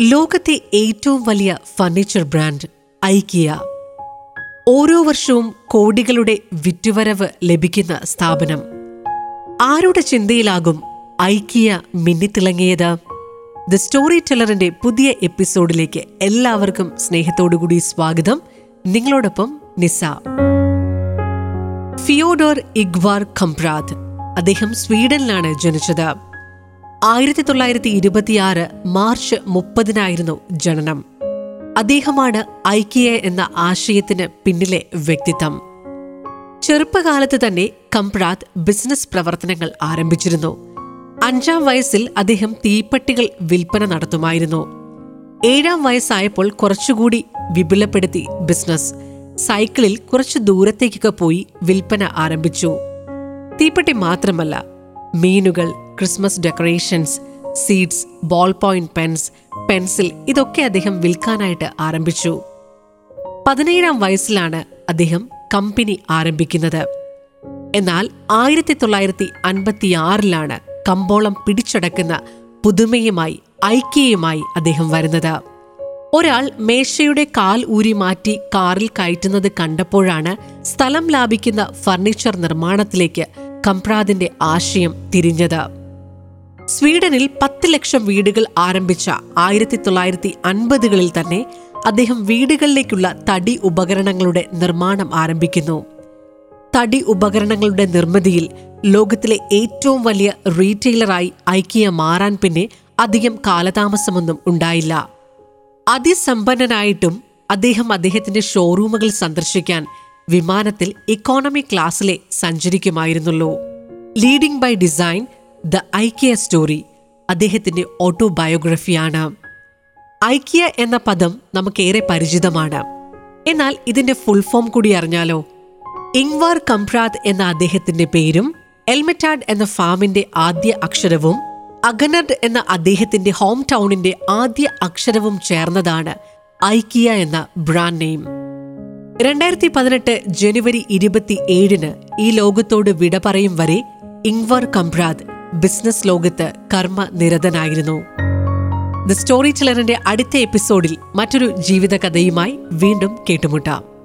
ലോകത്തെ ഏറ്റവും വലിയ ഫർണിച്ചർ ബ്രാൻഡ് ഐക്കിയ ഓരോ വർഷവും കോടികളുടെ വിറ്റുവരവ് ലഭിക്കുന്ന സ്ഥാപനം. ആരുടെ ചിന്തയിലാകും ഐക്കിയ മിന്നിത്തിളങ്ങിയത്? ദ സ്റ്റോറി ടെല്ലറിന്റെ പുതിയ എപ്പിസോഡിലേക്ക് എല്ലാവർക്കും സ്നേഹത്തോടുകൂടി സ്വാഗതം. നിങ്ങളോടൊപ്പം നിസ. ഫിയോഡോർ ഇഗ്വാർ ഖംപ്രാദ്. അദ്ദേഹം സ്വീഡനിലാണ് ജനിച്ചത്. ആയിരത്തി തൊള്ളായിരത്തി ഇരുപത്തിയാറ് മാർച്ച് മുപ്പതിനായിരുന്നു ജനനം. അദ്ദേഹമാണ് ഐക്യ എന്ന ആശയത്തിന് പിന്നിലെ വ്യക്തിത്വം. ചെറുപ്പകാലത്ത് തന്നെ കംപ്രാത്ത് ബിസിനസ് പ്രവർത്തനങ്ങൾ ആരംഭിച്ചിരുന്നു. അഞ്ചാം വയസ്സിൽ അദ്ദേഹം തീപ്പെട്ടികൾ വിൽപ്പന നടത്തുമായിരുന്നു. ഏഴാം വയസ്സായപ്പോൾ കുറച്ചുകൂടി വിപുലപ്പെടുത്തി ബിസിനസ്. സൈക്കിളിൽ കുറച്ച് ദൂരത്തേക്കൊക്കെ പോയി വിൽപ്പന ആരംഭിച്ചു. തീപ്പെട്ടി മാത്രമല്ല മീനുകൾ Christmas decorations seeds ball point pens pencil ഇതൊക്കെ അദ്ദേഹം വിൽക്കാനായിട്ട് ആരംഭിച്ചു. പതിനേഴാം വയസ്സിലാണ് അദ്ദേഹം കമ്പനി ആരംഭിക്കുന്നത്. എന്നാൽ ആയിരത്തി തൊള്ളായിരത്തി അൻപത്തിയാറിലാണ് കമ്പോളം പിടിച്ചടക്കുന്ന പുതുമയുമായി ഐക്യയുമായി അദ്ദേഹം വരുന്നത്. ഒരാൾ മേശയുടെ കാൽ ഊരി മാറ്റി കാറിൽ കയറ്റുന്നത് കണ്ടപ്പോഴാണ് സ്ഥലം ലാഭിക്കുന്ന ഫർണിച്ചർ നിർമ്മാണത്തിലേക്ക് കംപ്രാദിന്റെ ആശയം തിരിഞ്ഞത്. സ്വീഡനിൽ പത്ത് ലക്ഷം വീടുകൾ ആരംഭിച്ച ആയിരത്തി തൊള്ളായിരത്തി അൻപതുകളിൽ തന്നെ അദ്ദേഹം വീടുകളിലേക്കുള്ള തടി ഉപകരണങ്ങളുടെ നിർമ്മാണം ആരംഭിക്കുന്നു. തടി ഉപകരണങ്ങളുടെ നിർമ്മിതിയിൽ ലോകത്തിലെ ഏറ്റവും വലിയ റീറ്റെയിലറായി ഐക്കിയ മാറാൻ പിന്നെ അധികം കാലതാമസമൊന്നും ഉണ്ടായില്ല. അതിസമ്പന്നനായിട്ടും അദ്ദേഹം അദ്ദേഹത്തിന്റെ ഷോറൂമുകൾ സന്ദർശിക്കാൻ വിമാനത്തിൽ ഇക്കോണമി ക്ലാസ്സിലെ സഞ്ചരിക്കുമായിരുന്നുള്ളൂ. Leading by design the IKEA story അദ്ദേഹത്തിന്റെ ഓട്ടോബയോഗ്രഫിയാണ്. ഐക്കിയ എന്ന പദം നമുക്കേറെ പരിചിതമാണ്. എന്നാൽ ഇതിന്റെ ഫുൾ ഫോം കൂടി അറിഞ്ഞാലോ? ഇങ്വാർ കംപ്രാദ് എന്ന അദ്ദേഹത്തിന്റെ പേരും എൽമെറ്റാഡ് എന്ന ഫാമിന്റെ ആദ്യ അക്ഷരവും അഗനഡ് എന്ന അദ്ദേഹത്തിന്റെ ഹോം ടൗണിന്റെ ആദ്യ അക്ഷരവും ചേർന്നതാണ് ഐക്കിയ എന്ന ബ്രാൻഡ് നെയിം. രണ്ടായിരത്തി പതിനെട്ട് ജനുവരി ഇരുപത്തി ഏഴിന് ഈ ലോകത്തോട് വിട പറയും വരെ ഇങ്വർ കംപ്രാദ് ബിസിനസ് ലോകത്ത് കർമ്മ നിരതനായിരുന്നു. ദ സ്റ്റോറി ടെലറിന്റെ അടുത്ത എപ്പിസോഡിൽ മറ്റൊരു ജീവിതകഥയുമായി വീണ്ടും കേട്ടുമുട്ടാം.